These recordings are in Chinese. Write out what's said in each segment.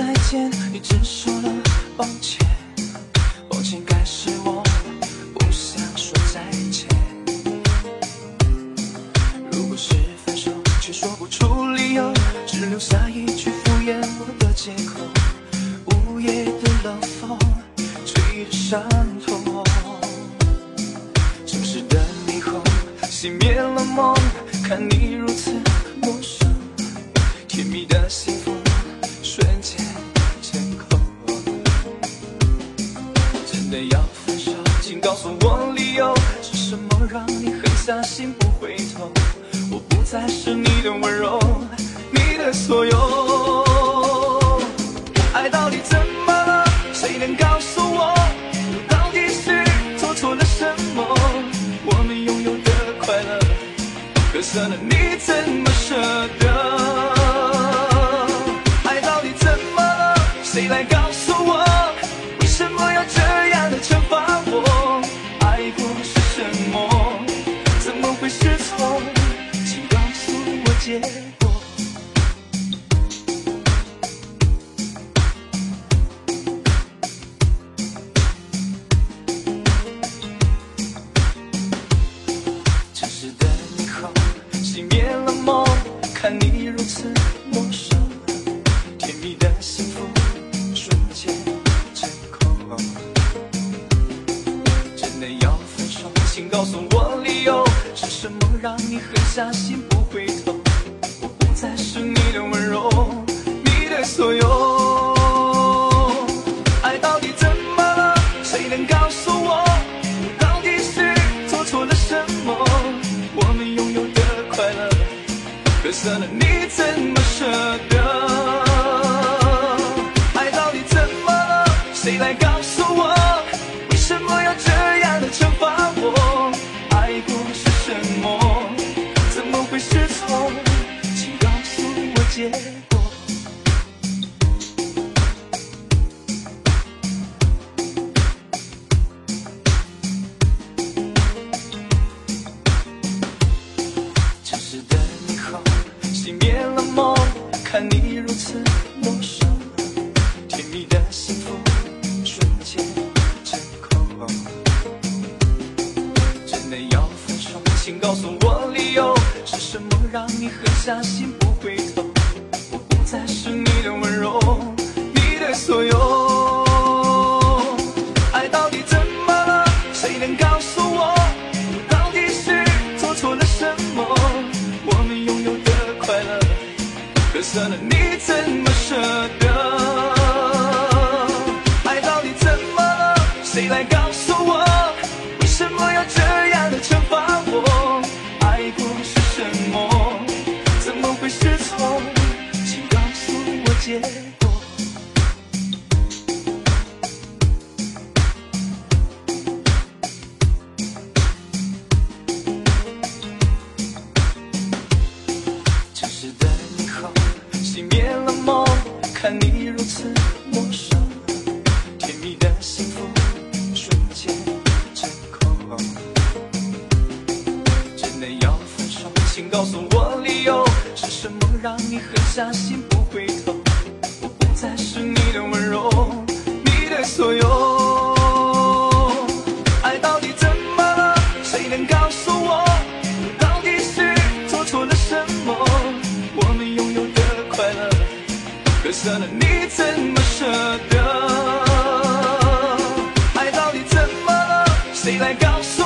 再见，你只说了抱歉，抱歉该是我不想说再见。如果是分手，却说不出理由，只留下一句敷衍我的借口。午夜的冷风吹着伤痛，城市的霓虹熄灭了梦，看你如此不再是你的温柔，你的所有。爱到底怎么了？谁能告诉我？我到底是做错了什么？我们拥有的快乐，可舍了你怎么舍得？爱到底怎么了？谁来告诉我？为什么要这样的惩罚我？爱过是什么？怎么会是错？结果。城市的霓虹熄灭了梦，看你如此陌生，甜蜜的幸福瞬间成空。真的要分手，请告诉我理由，是什么让你狠下心不回谁来告诉我？为什么要这样的惩罚我？爱过是什么？怎么会是错？请告诉我结果。城市的霓虹熄灭了梦，看你如此陌生，甜蜜的幸福狠下心不回头？我不再是你的温柔，你的所有。爱到底怎么了？谁能告诉我？我到底是做错了什么？我们拥有的快乐，可舍了你怎么舍得？结果。城市的霓虹熄灭了梦，看你如此陌生，甜蜜的幸福瞬间成空。真的要分手，请告诉我理由，是什么让你狠下心不回头？才是你的温柔，你的所有。爱到底怎么了？谁能告诉我？我到底是做错了什么？我们拥有的快乐，可舍了你怎么舍得？爱到底怎么了？谁来告诉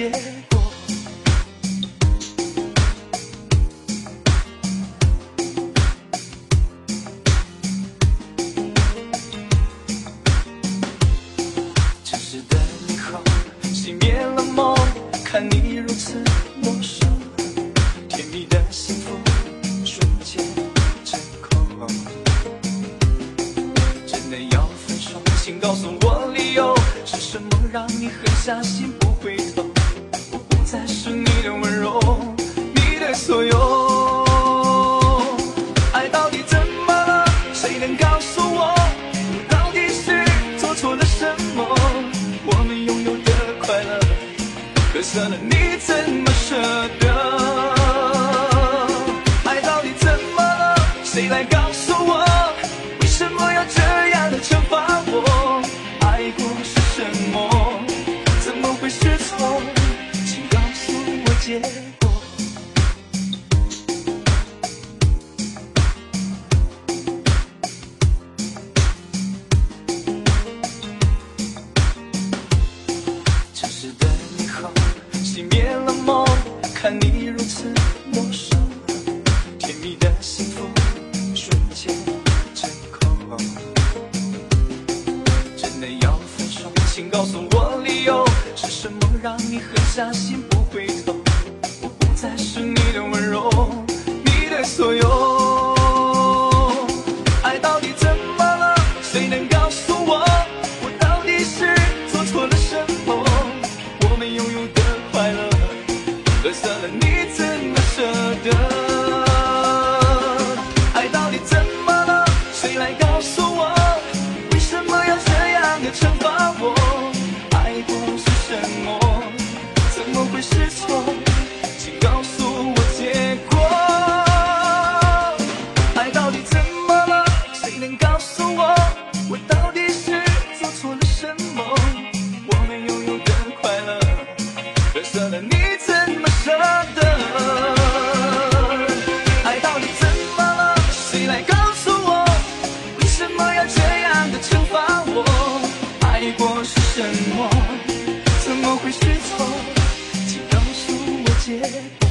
结果。城市的霓虹熄灭了梦，看你如此算了，你怎么舍得？什么让你狠下心不回头？我不再是你的温柔，你的所有。Thank you.